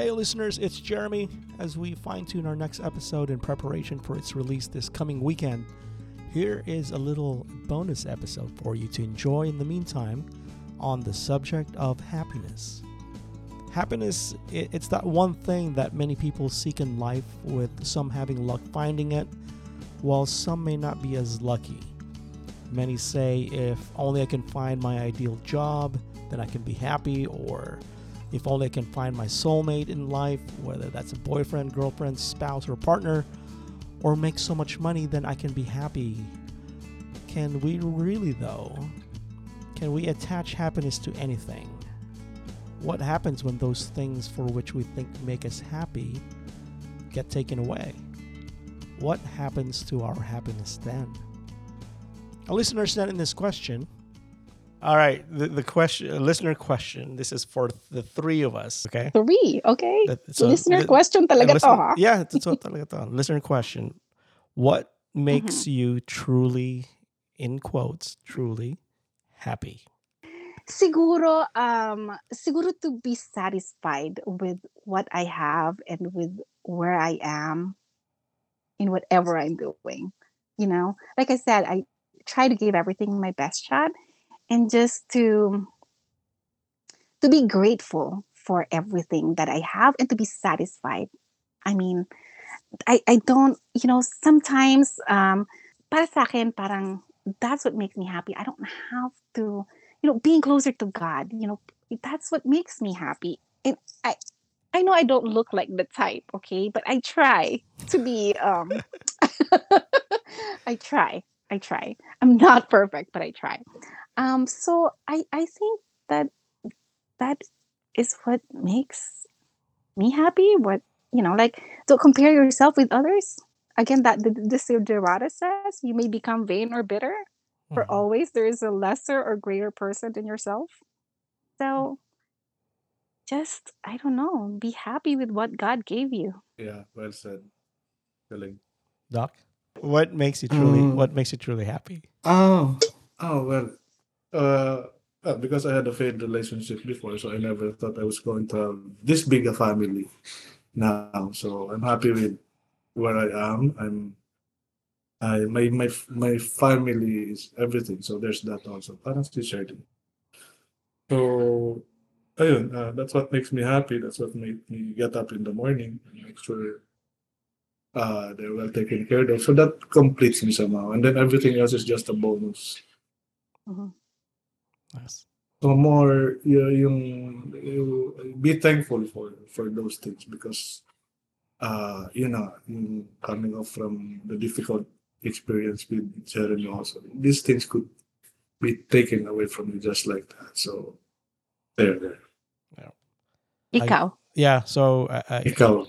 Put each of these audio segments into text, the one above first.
Hey, listeners, it's Jeremy. As we fine tune our next episode in preparation for its release this coming weekend, here is a little bonus episode for you to enjoy in the meantime on the subject of happiness. Happiness, it's that one thing that many people seek in life, with some having luck finding it, while some may not be as lucky. Many say, if only I can find my ideal job, then I can be happy, or if only I can find my soulmate in life, whether that's a boyfriend, girlfriend, spouse, or partner, or make so much money, then I can be happy. Can we really, though? Can we attach happiness to anything? What happens when those things for which we think make us happy get taken away? What happens to our happiness then? A listener sent in this question all right, the, the question, listener question. This is for the three of us. Okay. Three. Okay. so listener the, question talaga listen, to? Yeah, talaga to. Listener question. What makes mm-hmm. you truly, in quotes, truly happy? Siguro, um, siguro to be satisfied with what I have and with where I am in whatever I'm doing. You know, like I said, I try to give everything my best shot and just to to be grateful for everything that I have and to be satisfied. I mean, I, I don't, you know, sometimes um, para sa akin, parang that's what makes me happy. I don't have to, you know, being closer to God, you know, that's what makes me happy. And I I know I don't look like the type, okay, but I try to be um I try. I try. I'm not perfect, but I try. Um, so I I think that that is what makes me happy. What you know, like don't compare yourself with others. Again, that the Desiderata says you may become vain or bitter. For mm-hmm. always there is a lesser or greater person than yourself. So just I don't know, be happy with what God gave you. Yeah, well said. Feeling. Doc, what makes you truly um, what makes you truly happy? Oh, oh well, uh, uh, because I had a failed relationship before, so I never thought I was going to have this big a family now. So I'm happy with where I am. I'm I my my my family is everything. So there's that also. Parang si Shirley. So ayun, uh, that's what makes me happy. That's what makes me get up in the morning and make sure uh, they're well taken care of. So that completes me somehow. And then everything else is just a bonus. Mm-hmm. Nice. So more yung, yung, yung be thankful for for those things because uh you know yung coming off from the difficult experience with Jeremy also these things could be taken away from you just like that. So there there. Yeah. Ikaw. I, yeah. So uh, I, Ikaw.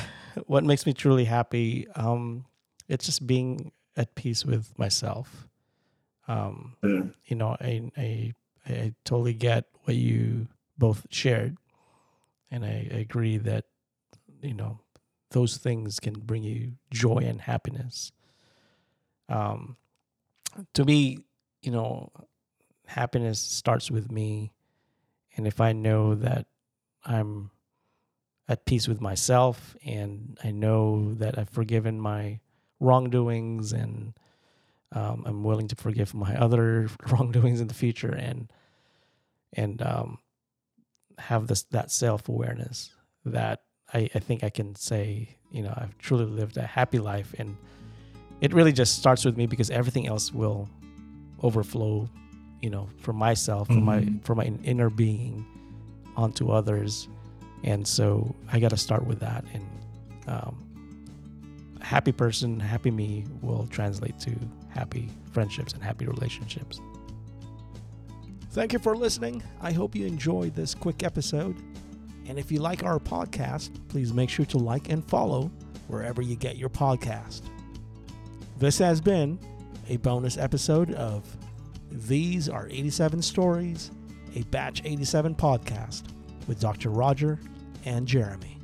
what makes me truly happy? Um, it's just being at peace with myself. Um, yeah. You know, I, I I totally get what you both shared, and I, I agree that you know those things can bring you joy and happiness. Um, to me, you know, happiness starts with me, and if I know that I'm at peace with myself and I know that I've forgiven my wrongdoings and um, I'm willing to forgive my other wrongdoings in the future and and um, have this that self awareness that I, I think I can say you know I've truly lived a happy life and it really just starts with me because everything else will overflow you know from myself mm-hmm. from my from my inner being onto others and so I got to start with that and um, happy person happy me will translate to happy friendships and happy relationships. Thank you for listening. I hope you enjoyed this quick episode. And if you like our podcast, please make sure to like and follow wherever you get your podcast. This has been a bonus episode of These Are 87 Stories, a Batch 87 podcast with Dr. Roger and Jeremy.